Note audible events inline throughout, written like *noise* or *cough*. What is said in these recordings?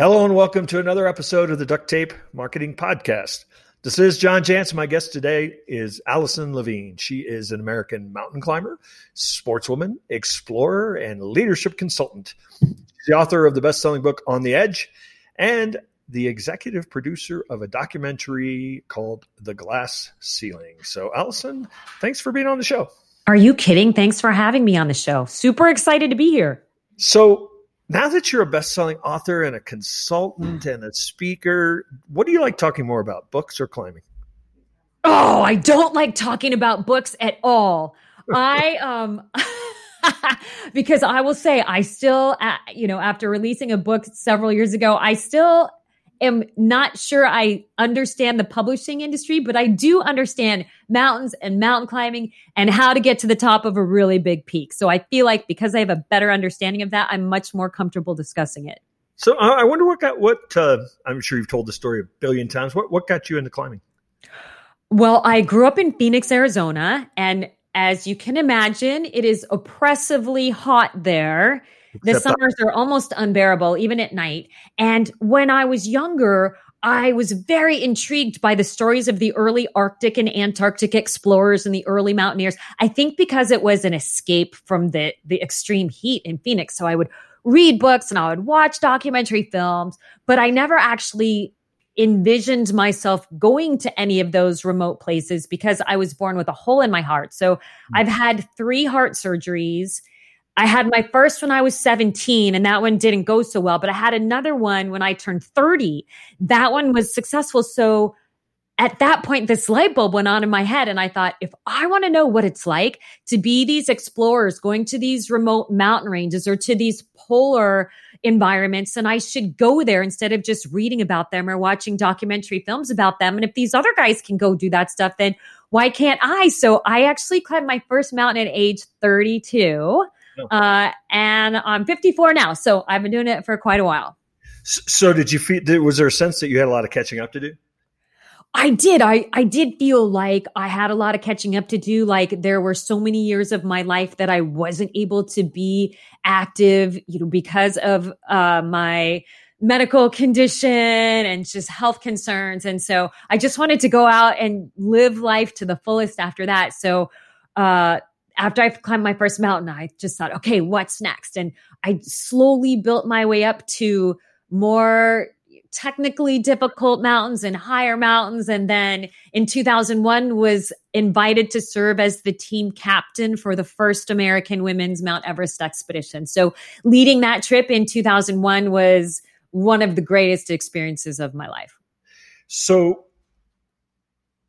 Hello and welcome to another episode of the Duct Tape Marketing Podcast. This is John Jantsch. My guest today is Alison Levine. She is an American mountain climber, sportswoman, explorer, and leadership consultant. She's the author of the best selling book On the Edge and the executive producer of a documentary called The Glass Ceiling. So, Allison, thanks for being on the show. Are you kidding? Thanks for having me on the show. Super excited to be here. So, now that you're a best-selling author and a consultant and a speaker, what do you like talking more about, books or climbing? Oh, I don't like talking about books at all. I *laughs* um *laughs* because I will say I still you know after releasing a book several years ago, I still am not sure I understand the publishing industry, but I do understand mountains and mountain climbing and how to get to the top of a really big peak. So I feel like because I have a better understanding of that, I'm much more comfortable discussing it. So uh, I wonder what got what uh, I'm sure you've told the story a billion times. What what got you into climbing? Well, I grew up in Phoenix, Arizona, and as you can imagine, it is oppressively hot there the summers are almost unbearable, even at night. And when I was younger, I was very intrigued by the stories of the early Arctic and Antarctic explorers and the early mountaineers. I think because it was an escape from the, the extreme heat in Phoenix. So I would read books and I would watch documentary films, but I never actually envisioned myself going to any of those remote places because I was born with a hole in my heart. So mm-hmm. I've had three heart surgeries I had my first when I was 17, and that one didn't go so well, but I had another one when I turned 30. That one was successful. So at that point, this light bulb went on in my head, and I thought, if I want to know what it's like to be these explorers going to these remote mountain ranges or to these polar environments, then I should go there instead of just reading about them or watching documentary films about them. And if these other guys can go do that stuff, then why can't I? So I actually climbed my first mountain at age 32. Uh, and I'm 54 now, so I've been doing it for quite a while. So, did you feel? Was there a sense that you had a lot of catching up to do? I did. I I did feel like I had a lot of catching up to do. Like there were so many years of my life that I wasn't able to be active, you know, because of uh, my medical condition and just health concerns. And so I just wanted to go out and live life to the fullest after that. So uh, after I climbed my first mountain, I just thought, okay, what's next? And I slowly built my way up to more technically difficult mountains and higher mountains and then in 2001 was invited to serve as the team captain for the first American women's Mount Everest expedition. So leading that trip in 2001 was one of the greatest experiences of my life. So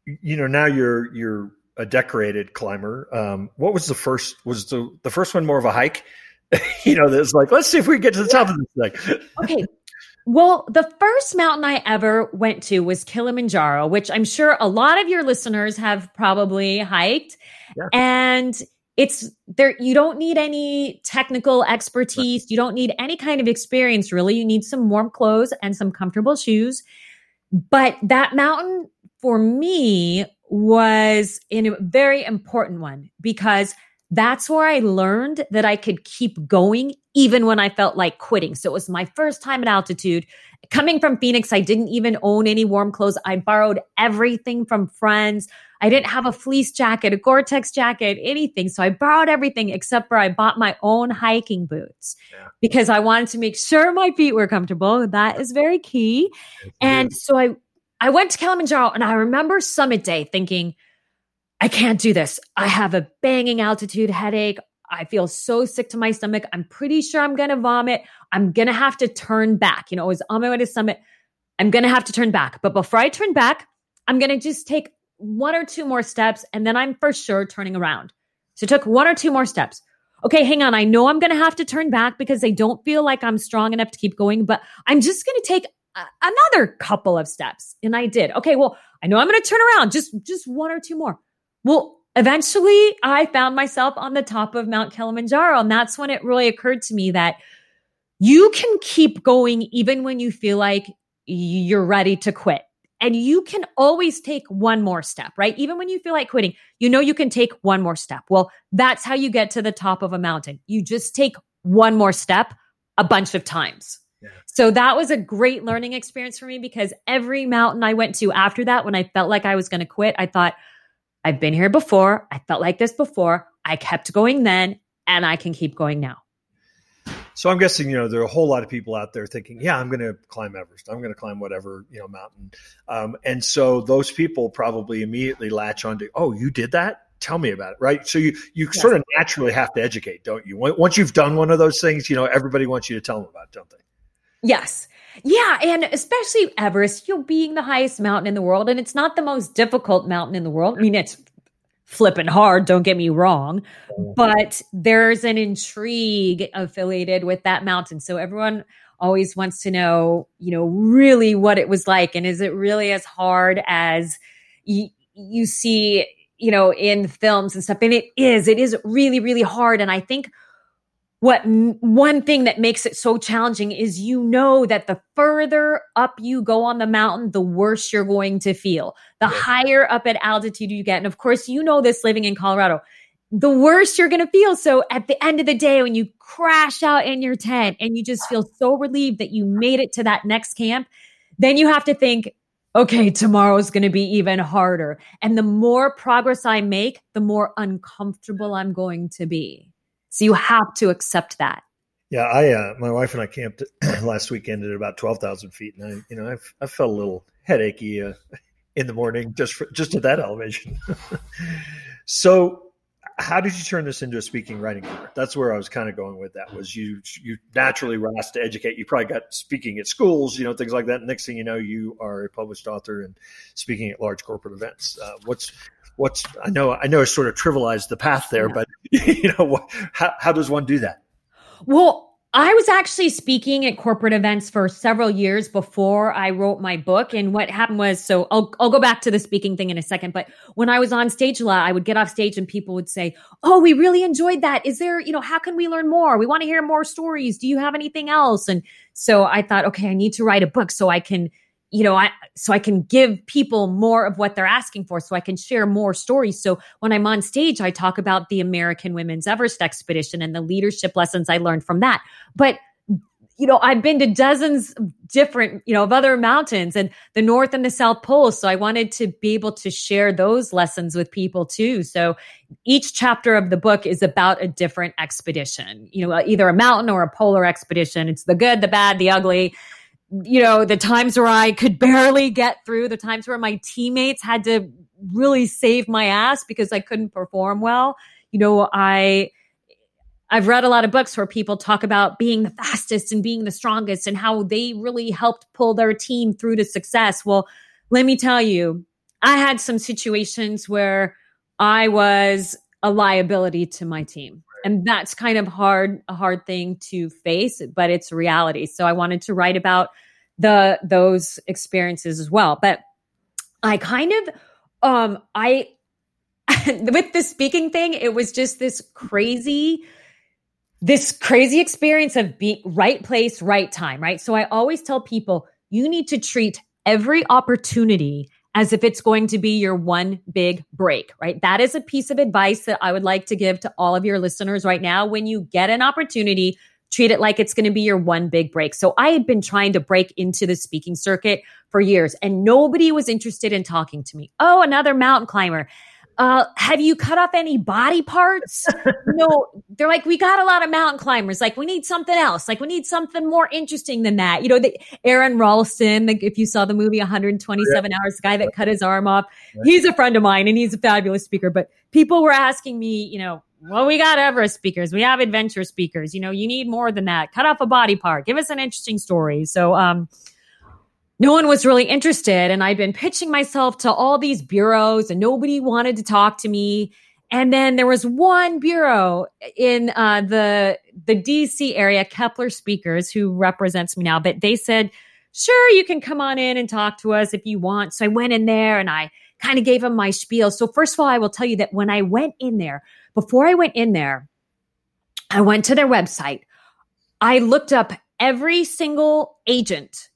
you know now you're you're a decorated climber. Um, what was the first? Was the the first one more of a hike? *laughs* you know, that's like, let's see if we can get to the top of this thing. *laughs* okay. Well, the first mountain I ever went to was Kilimanjaro, which I'm sure a lot of your listeners have probably hiked. Yeah. And it's there, you don't need any technical expertise. You don't need any kind of experience, really. You need some warm clothes and some comfortable shoes. But that mountain for me was in a very important one because that's where I learned that I could keep going even when I felt like quitting. So it was my first time at altitude. Coming from Phoenix, I didn't even own any warm clothes. I borrowed everything from friends. I didn't have a fleece jacket, a Gore Tex jacket, anything. So I borrowed everything except for I bought my own hiking boots yeah. because I wanted to make sure my feet were comfortable. That is very key. and so I I went to Kilimanjaro and I remember summit day thinking, I can't do this. I have a banging altitude headache. I feel so sick to my stomach. I'm pretty sure I'm going to vomit. I'm going to have to turn back. You know, I was on my way to summit. I'm going to have to turn back. But before I turn back, I'm going to just take one or two more steps and then I'm for sure turning around. So I took one or two more steps. Okay, hang on. I know I'm going to have to turn back because I don't feel like I'm strong enough to keep going, but I'm just going to take another couple of steps. And I did. Okay, well, I know I'm going to turn around just just one or two more. Well, eventually I found myself on the top of Mount Kilimanjaro and that's when it really occurred to me that you can keep going even when you feel like you're ready to quit. And you can always take one more step, right? Even when you feel like quitting, you know you can take one more step. Well, that's how you get to the top of a mountain. You just take one more step a bunch of times. So that was a great learning experience for me because every mountain I went to after that, when I felt like I was going to quit, I thought, I've been here before. I felt like this before. I kept going then, and I can keep going now. So I'm guessing, you know, there are a whole lot of people out there thinking, yeah, I'm going to climb Everest. I'm going to climb whatever, you know, mountain. Um, and so those people probably immediately latch onto, oh, you did that? Tell me about it. Right. So you, you yes. sort of naturally have to educate, don't you? Once you've done one of those things, you know, everybody wants you to tell them about it, don't they? Yes. Yeah. And especially Everest, you know, being the highest mountain in the world. And it's not the most difficult mountain in the world. I mean, it's flipping hard, don't get me wrong, mm-hmm. but there's an intrigue affiliated with that mountain. So everyone always wants to know, you know, really what it was like. And is it really as hard as you, you see, you know, in films and stuff? And it is, it is really, really hard. And I think what one thing that makes it so challenging is you know that the further up you go on the mountain, the worse you're going to feel. The higher up at altitude you get. And of course, you know this living in Colorado, the worse you're going to feel. So at the end of the day, when you crash out in your tent and you just feel so relieved that you made it to that next camp, then you have to think, okay, tomorrow is going to be even harder. And the more progress I make, the more uncomfortable I'm going to be. So you have to accept that. Yeah, I uh, my wife and I camped *clears throat* last weekend at about twelve thousand feet, and I you know I've, I felt a little headachy uh, in the morning just for, just at that elevation. *laughs* so, how did you turn this into a speaking writing career? That's where I was kind of going with that. Was you you naturally were asked to educate? You probably got speaking at schools, you know, things like that. Next thing you know, you are a published author and speaking at large corporate events. Uh, what's what's I know I know I sort of trivialized the path there, yeah. but *laughs* you know how how does one do that? Well, I was actually speaking at corporate events for several years before I wrote my book. And what happened was, so I'll, I'll go back to the speaking thing in a second. But when I was on stage a lot, I would get off stage and people would say, Oh, we really enjoyed that. Is there, you know, how can we learn more? We want to hear more stories. Do you have anything else? And so I thought, okay, I need to write a book so I can you know, I so I can give people more of what they're asking for, so I can share more stories. So when I'm on stage, I talk about the American Women's Everest expedition and the leadership lessons I learned from that. But you know, I've been to dozens of different, you know, of other mountains and the North and the South Pole. So I wanted to be able to share those lessons with people too. So each chapter of the book is about a different expedition, you know, either a mountain or a polar expedition. It's the good, the bad, the ugly you know, the times where I could barely get through, the times where my teammates had to really save my ass because I couldn't perform well. You know, I I've read a lot of books where people talk about being the fastest and being the strongest and how they really helped pull their team through to success. Well, let me tell you, I had some situations where I was a liability to my team and that's kind of hard a hard thing to face but it's reality. So i wanted to write about the those experiences as well. But i kind of um i *laughs* with the speaking thing it was just this crazy this crazy experience of being right place right time right? So i always tell people you need to treat every opportunity as if it's going to be your one big break, right? That is a piece of advice that I would like to give to all of your listeners right now. When you get an opportunity, treat it like it's going to be your one big break. So I had been trying to break into the speaking circuit for years and nobody was interested in talking to me. Oh, another mountain climber uh, have you cut off any body parts? *laughs* no, they're like, we got a lot of mountain climbers. Like, we need something else. Like, we need something more interesting than that. You know, the, Aron Ralston, like, if you saw the movie 127 yeah. Hours, the guy that cut his arm off, yeah. he's a friend of mine and he's a fabulous speaker. But people were asking me, you know, well, we got Everest speakers. We have adventure speakers. You know, you need more than that. Cut off a body part. Give us an interesting story. So, um, no one was really interested. And I'd been pitching myself to all these bureaus and nobody wanted to talk to me. And then there was one bureau in uh, the the DC area, Keppler Speakers, who represents me now. But they said, "Sure, you can come on in and talk to us if you want." So I went in there and I kind of gave them my spiel. So first of all, I will tell you that when I went in there, before I went in there, I went to their website. I looked up every single agent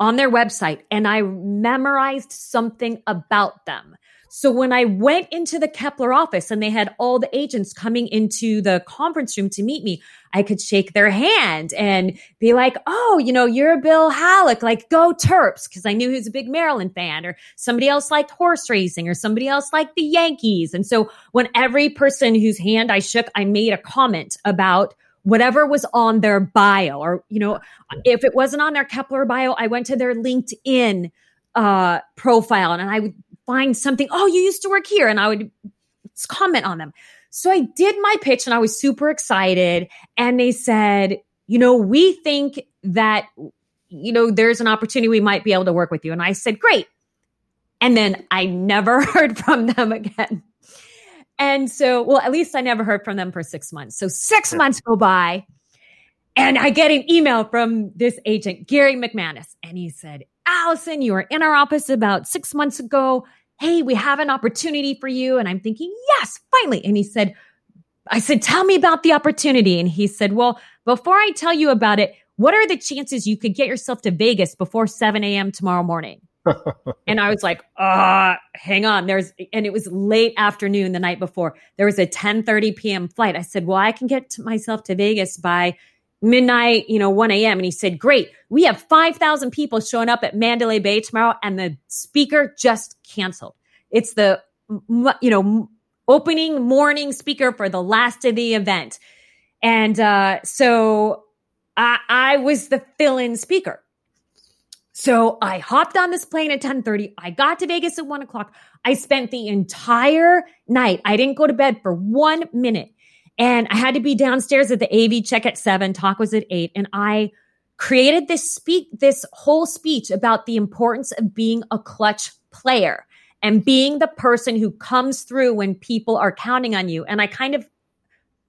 on their website and I memorized something about them. So when I went into the Keppler office and they had all the agents coming into the conference room to meet me, I could shake their hand and be like, Oh, you know, you're Bill Halleck, like go Terps. Cause I knew he was a big Maryland fan or somebody else liked horse racing or somebody else liked the Yankees. And so when every person whose hand I shook, I made a comment about whatever was on their bio or, you know, if it wasn't on their Keppler bio, I went to their LinkedIn uh, profile and I would find something. Oh, you used to work here, and I would comment on them. So I did my pitch, and I was super excited. And they said, you know, we think that you know there's an opportunity we might be able to work with you. And I said, great. And then I never *laughs* heard from them again. And so, well, at least I never heard from them for six months. So six months go by. And I get an email from this agent, Gary McManus. And he said, Alison, you were in our office about six months ago hey, we have an opportunity for you. And I'm thinking, yes, finally. And he said, I said, tell me about the opportunity. And he said, well, before I tell you about it, what are the chances you could get yourself to Vegas before 7 a.m. tomorrow morning? And I was like, uh, hang on. There's, and it was late afternoon the night before. There was a 10 30 p.m. flight. I said, well, I can get to myself to Vegas by midnight, you know, 1 a.m. And he said, Great, we have 5,000 people showing up at Mandalay Bay tomorrow, and the speaker just canceled. It's the, you know, opening morning speaker for the last of the event. And uh, so I, I was the fill in speaker. So I hopped on this plane at 10:30. I got to Vegas at one o'clock. I spent the entire night. I didn't go to bed for one minute. And I had to be downstairs at the AV check at seven, talk was at eight. And I created this speak, this whole speech about the importance of being a clutch player and being the person who comes through when people are counting on you. And I kind of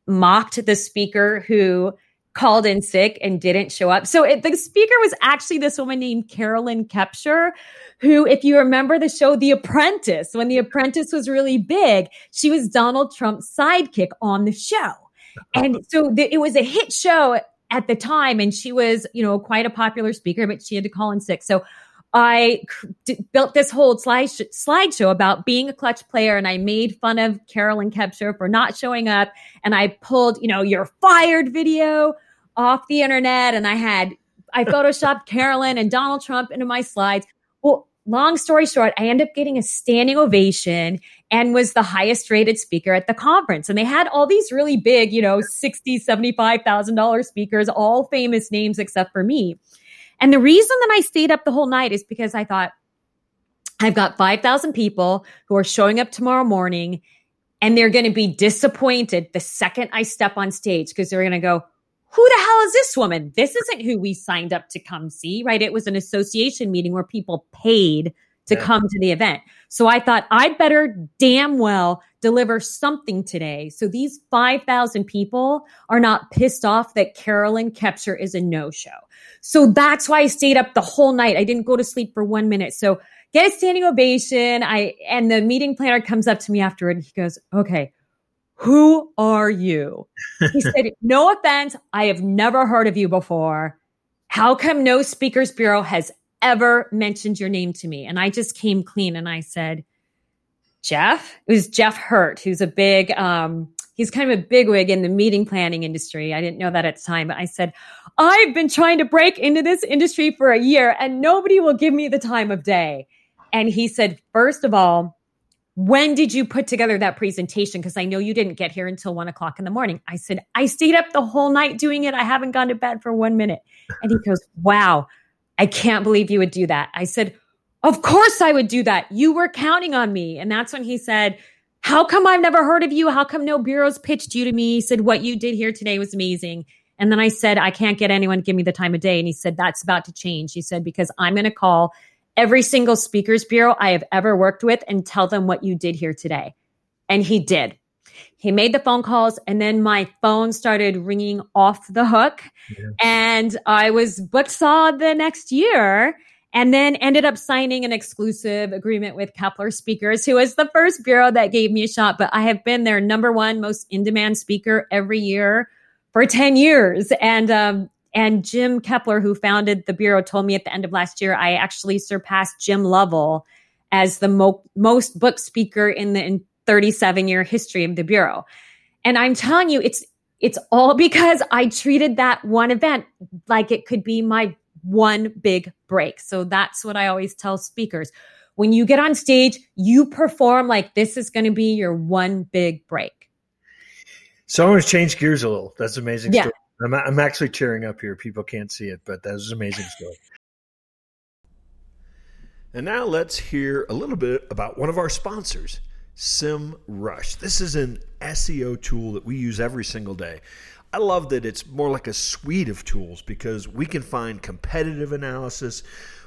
mocked the speaker who called in sick and didn't show up. So it, the speaker was actually this woman named Carolyn Kepcher, who, if you remember the show The Apprentice, when The Apprentice was really big, she was Donald Trump's sidekick on the show. And so the, it was a hit show at the time, and she was, you know, quite a popular speaker, but she had to call in sick. So I d- built this whole slide sh- slideshow about being a clutch player, and I made fun of Carolyn Kepcher for not showing up. And I pulled, you know, your fired video off the internet, and I had I photoshopped *laughs* Carolyn and Donald Trump into my slides. Well, long story short, I ended up getting a standing ovation and was the highest rated speaker at the conference. And they had all these really big, you know, sixty, seventy-five thousand dollars speakers, all famous names except for me. And the reason that I stayed up the whole night is because I thought, I've got 5,000 people who are showing up tomorrow morning and they're going to be disappointed the second I step on stage because they're going to go, who the hell is this woman? This isn't who we signed up to come see, right? It was an association meeting where people paid to yeah. come to the event. So I thought I'd better damn well deliver something today. So these 5,000 people are not pissed off that Carolyn Kepcher is a no show. So that's why I stayed up the whole night. I didn't go to sleep for one minute. So get a standing ovation. I, and the meeting planner comes up to me afterward and he goes, okay, who are you? He *laughs* said, no offense. I have never heard of you before. How come no speakers bureau has ever mentioned your name to me? And I just came clean and I said, Jeff. It was Jeff Hurt, who's a big, um, he's kind of a bigwig in the meeting planning industry. I didn't know that at the time, but I said, I've been trying to break into this industry for a year and nobody will give me the time of day. And he said, first of all, when did you put together that presentation? Because I know you didn't get here until one o'clock in the morning. I said, I stayed up the whole night doing it. I haven't gone to bed for one minute. And he goes, Wow, I can't believe you would do that. I said, Of course I would do that. You were counting on me. And that's when he said, how come I've never heard of you? How come no bureaus pitched you to me? He said, What you did here today was amazing. And then I said, I can't get anyone to give me the time of day. And he said, That's about to change. He said, Because I'm going to call every single speakers bureau I have ever worked with and tell them what you did here today. And he did. He made the phone calls and then my phone started ringing off the hook. Yeah. And I was booked saw the next year and then ended up signing an exclusive agreement with Keppler Speakers, who was the first bureau that gave me a shot. But I have been their number one most in demand speaker every year for 10 years. And um, And Jim Keppler, who founded the Bureau, told me at the end of last year, I actually surpassed Jim Lovell as the mo- most book speaker in the in 37 year history of the Bureau. And I'm telling you, it's, it's all *laughs* because I treated that one event like it could be my one big break. So that's what I always tell speakers. When you get on stage, you perform like this is going to be your one big break. So I'm going to change gears a little. That's amazing. Yeah. Story. I'm, I'm actually tearing up here. People can't see it, but that was an amazing story. And now let's hear a little bit about one of our sponsors, SEMrush. This is an SEO tool that we use every single day. I love that it's more like a suite of tools because we can find competitive analysis.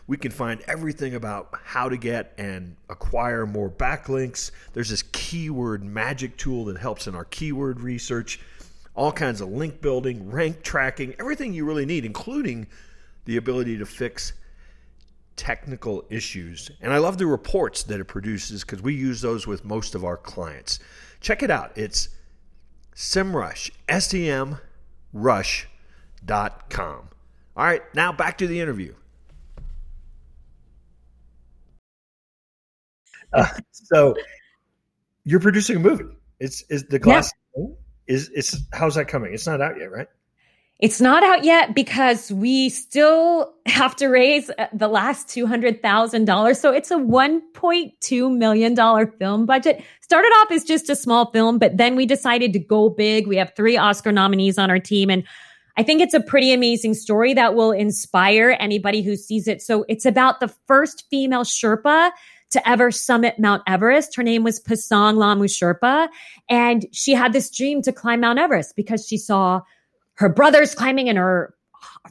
We can find everything about how to get and acquire more backlinks. There's this keyword magic tool that helps in our keyword research, all kinds of link building, rank tracking, everything you really need, including the ability to fix technical issues. And I love the reports that it produces because we use those with most of our clients. Check it out. It's SEMrush, S-E-M rush.com. All right, now back to the interview. Uh, so you're producing a movie. It's is the glass yeah. is it's how's that coming? It's not out yet, right? It's not out yet because we still have to raise uh, the last $200,000. So it's a $1.2 million film budget. Started off as just a small film, but then we decided to go big. We have three Oscar nominees on our team and I think it's a pretty amazing story that will inspire anybody who sees it. So it's about the first female Sherpa to ever summit Mount Everest. Her name was Pasang Lhamu Sherpa. And she had this dream to climb Mount Everest because she saw her brothers climbing and her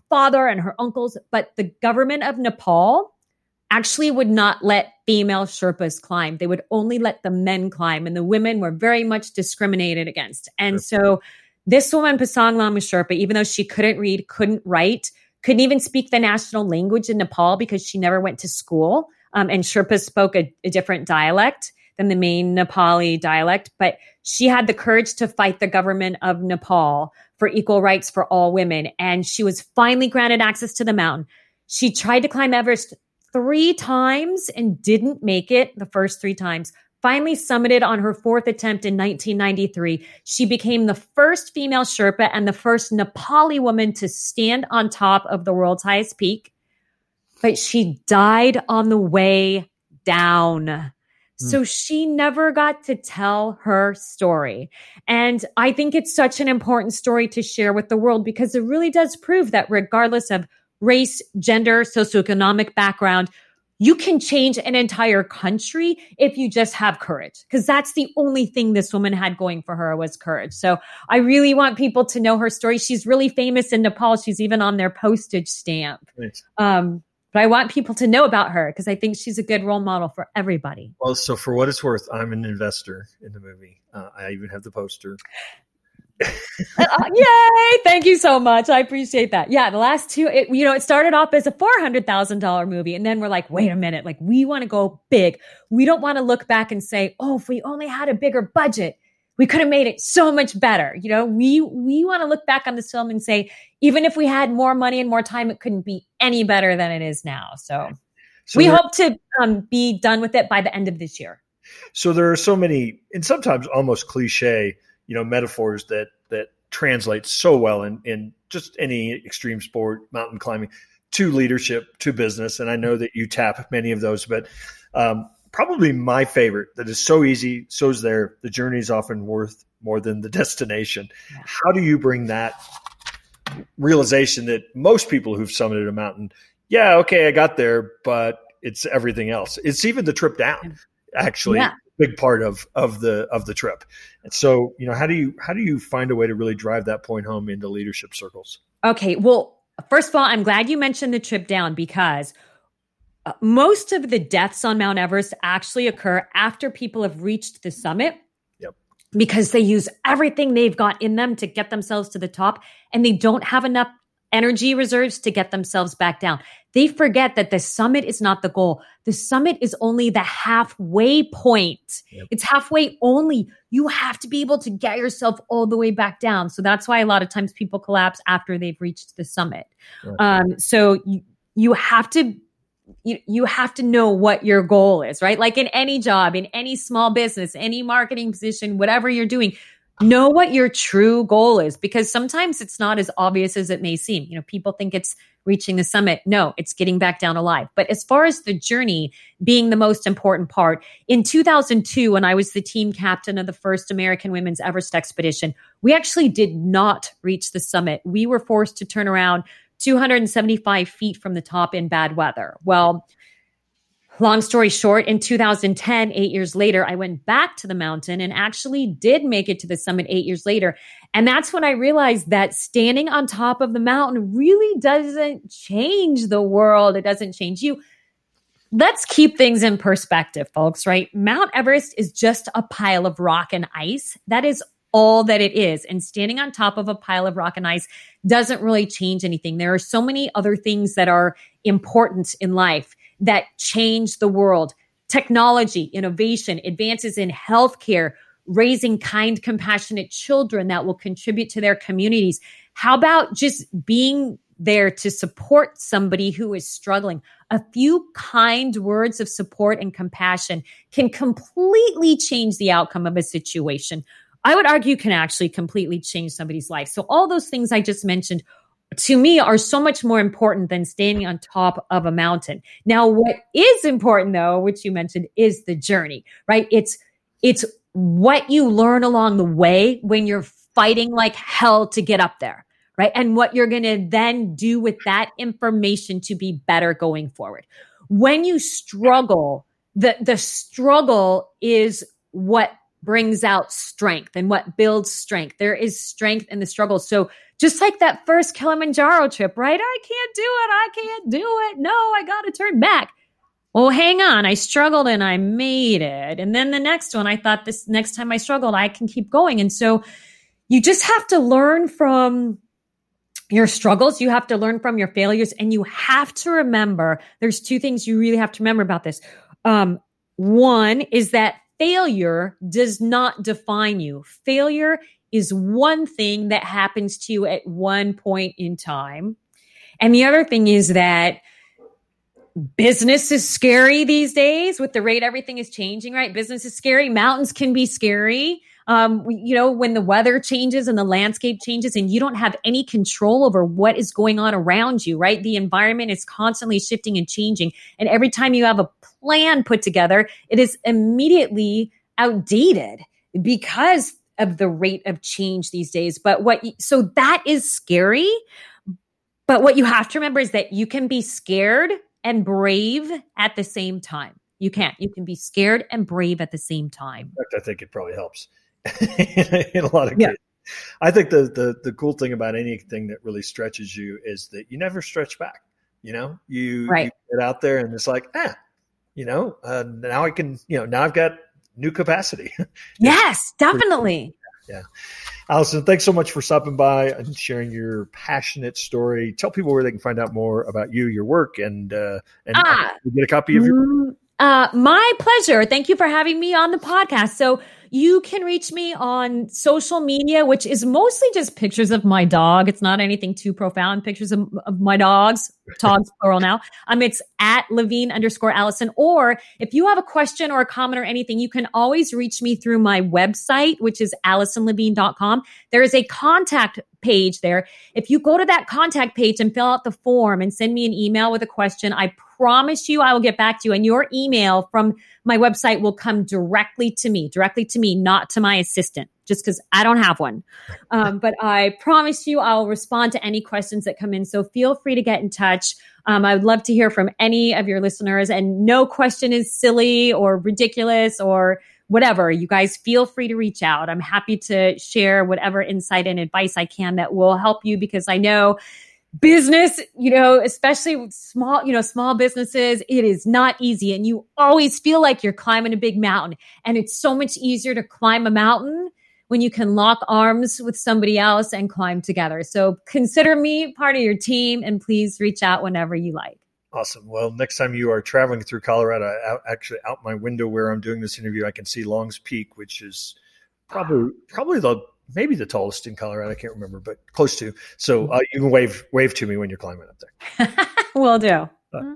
father and her uncles, but the government of Nepal actually would not let female Sherpas climb. They would only let the men climb, and the women were very much discriminated against. And so this woman, Pasang Lhamu Sherpa, even though she couldn't read, couldn't write, couldn't even speak the national language in Nepal because she never went to school, um, and Sherpas spoke a, a different dialect than the main Nepali dialect, but she had the courage to fight the government of Nepal for equal rights for all women. And she was finally granted access to the mountain. She tried to climb Everest three times and didn't make it the first three times. Finally summited on her fourth attempt in 1993. She became the first female Sherpa and the first Nepali woman to stand on top of the world's highest peak. But she died on the way down. So she never got to tell her story. And I think it's such an important story to share with the world because it really does prove that regardless of race, gender, socioeconomic background, you can change an entire country if you just have courage because that's the only thing this woman had going for her was courage. So i really want people to know her story. She's really famous in nepal. She's even on their postage stamp. Nice. um, but I want people to know about her because I think she's a good role model for everybody. Well, so for what it's worth, I'm an investor in the movie. Uh, I even have the poster. *laughs* uh, yay! Thank you so much. I appreciate that. Yeah, the last two, it, you know, it started off as a four hundred thousand dollar movie, and then we're like, wait a minute, like we want to go big. We don't want to look back and say, oh, if we only had a bigger budget, we could have made it so much better. You know, we we want to look back on this film and say, even if we had more money and more time, it couldn't be any better than it is now. So, so we hope to um, be done with it by the end of this year. So there are so many, and sometimes almost cliche, you know, metaphors that that translate so well in in just any extreme sport, mountain climbing, to leadership, to business. And I know that you tap many of those, but um, probably my favorite that is so easy, so is there. The journey is often worth more than the *laughs* destination. How do you bring that realization that most people who've summited a mountain, yeah, okay, I got there, but it's everything else. It's even the trip down, actually. Yeah. Big part of of the of the trip, and so you know how do you how do you find a way to really drive that point home into leadership circles? Okay, well, first of all, I'm glad you mentioned the trip down because uh, most of the deaths on Mount Everest actually occur after people have reached the summit. Yep. Because they use everything they've got in them to get themselves to the top and they don't have enough energy reserves to get themselves back down. They forget that the summit is not the goal. The summit is only the halfway point. Yep. It's halfway only. You have to be able to get yourself all the way back down. So that's why a lot of times people collapse after they've reached the summit. Right. Um, so you, you have to you, you have to know what your goal is, right? Like in any job, in any small business, any marketing position, whatever you're doing, know what your true goal is because sometimes it's not as obvious as it may seem. You know, people think it's reaching the summit. No, it's getting back down alive. But as far as the journey being the most important part, in 2002, when I was the team captain of the first American Women's Everest expedition, we actually did not reach the summit. We were forced to turn around 275 feet from the top in bad weather. Well, Long story short, in 2010, eight years later, I went back to the mountain and actually did make it to the summit eight years later. And that's when I realized that standing on top of the mountain really doesn't change the world. It doesn't change you. Let's keep things in perspective, folks, right? Mount Everest is just a pile of rock and ice. That is all that it is. And standing on top of a pile of rock and ice doesn't really change anything. There are so many other things that are important in life that change the world technology, innovation, advances in healthcare, raising kind, compassionate children that will contribute to their communities. How about just being there to support somebody who is struggling? A few kind words of support and compassion can completely change the outcome of a situation. I would argue can actually completely change somebody's life. So all those things I just mentioned to me are so much more important than standing on top of a mountain. Now, what is important though, which you mentioned, is the journey, right? It's, it's what you learn along the way when you're fighting like hell to get up there, right? And what you're going to then do with that information to be better going forward. When you struggle, the, the struggle is what brings out strength and what builds strength. There is strength in the struggle. So just like that first Kilimanjaro trip, right? I can't do it. I can't do it. No, I got to turn back. Well, hang on. I struggled and I made it. And then the next one, I thought this next time I struggled, I can keep going. And so you just have to learn from your struggles. You have to learn from your failures and you have to remember there's two things you really have to remember about this. Um, one is that failure does not define you. Failure is one thing that happens to you at one point in time. And the other thing is that business is scary these days with the rate everything is changing, right? Business is scary. Mountains can be scary. Um, you know, when the weather changes and the landscape changes and you don't have any control over what is going on around you, right? The environment is constantly shifting and changing. And every time you have a plan put together, it is immediately outdated because of the rate of change these days. But what, so that is scary. But what you have to remember is that you can be scared and brave at the same time. You can't. You can be scared and brave at the same time. I think it probably helps *laughs* in a lot of cases. I think the, the the cool thing about anything that really stretches you is that you never stretch back. You know, you, right. you get out there and it's like, ah, you know, uh, now I can, you know, now I've got new capacity. *laughs* yes, definitely. Yeah. Alison, thanks so much for stopping by and sharing your passionate story. Tell people where they can find out more about you, your work, and uh, and ah, get a copy of your. Mm, uh, my pleasure. Thank you for having me on the podcast. So you can reach me on social media, which is mostly just pictures of my dog. It's not anything too profound. Pictures of, of my dogs, *laughs* dogs plural now. Um, it's at Levine underscore Alison. Or if you have a question or a comment or anything, you can always reach me through my website, which is AlisonLevine.com. There is a contact page there. If you go to that contact page and fill out the form and send me an email with a question, I promise you I will get back to you. And your email from my website will come directly to me, directly to me, not to my assistant, just because I don't have one. *laughs* Um, but I promise you I'll respond to any questions that come in. So feel free to get in touch. Um, I would love to hear from any of your listeners, and no question is silly or ridiculous or whatever. You guys feel free to reach out. I'm happy to share whatever insight and advice I can that will help you because I know business, you know, especially small, you know, small businesses, it is not easy. And you always feel like you're climbing a big mountain. And it's so much easier to climb a mountain when you can lock arms with somebody else and climb together. So consider me part of your team and please reach out whenever you like. Awesome. Well, next time you are traveling through Colorado, out, actually out my window where I'm doing this interview, I can see Long's Peak, which is probably probably the maybe the tallest in Colorado. I can't remember, but close to. So uh, you can wave wave to me when you're climbing up there. *laughs* Will do. Uh,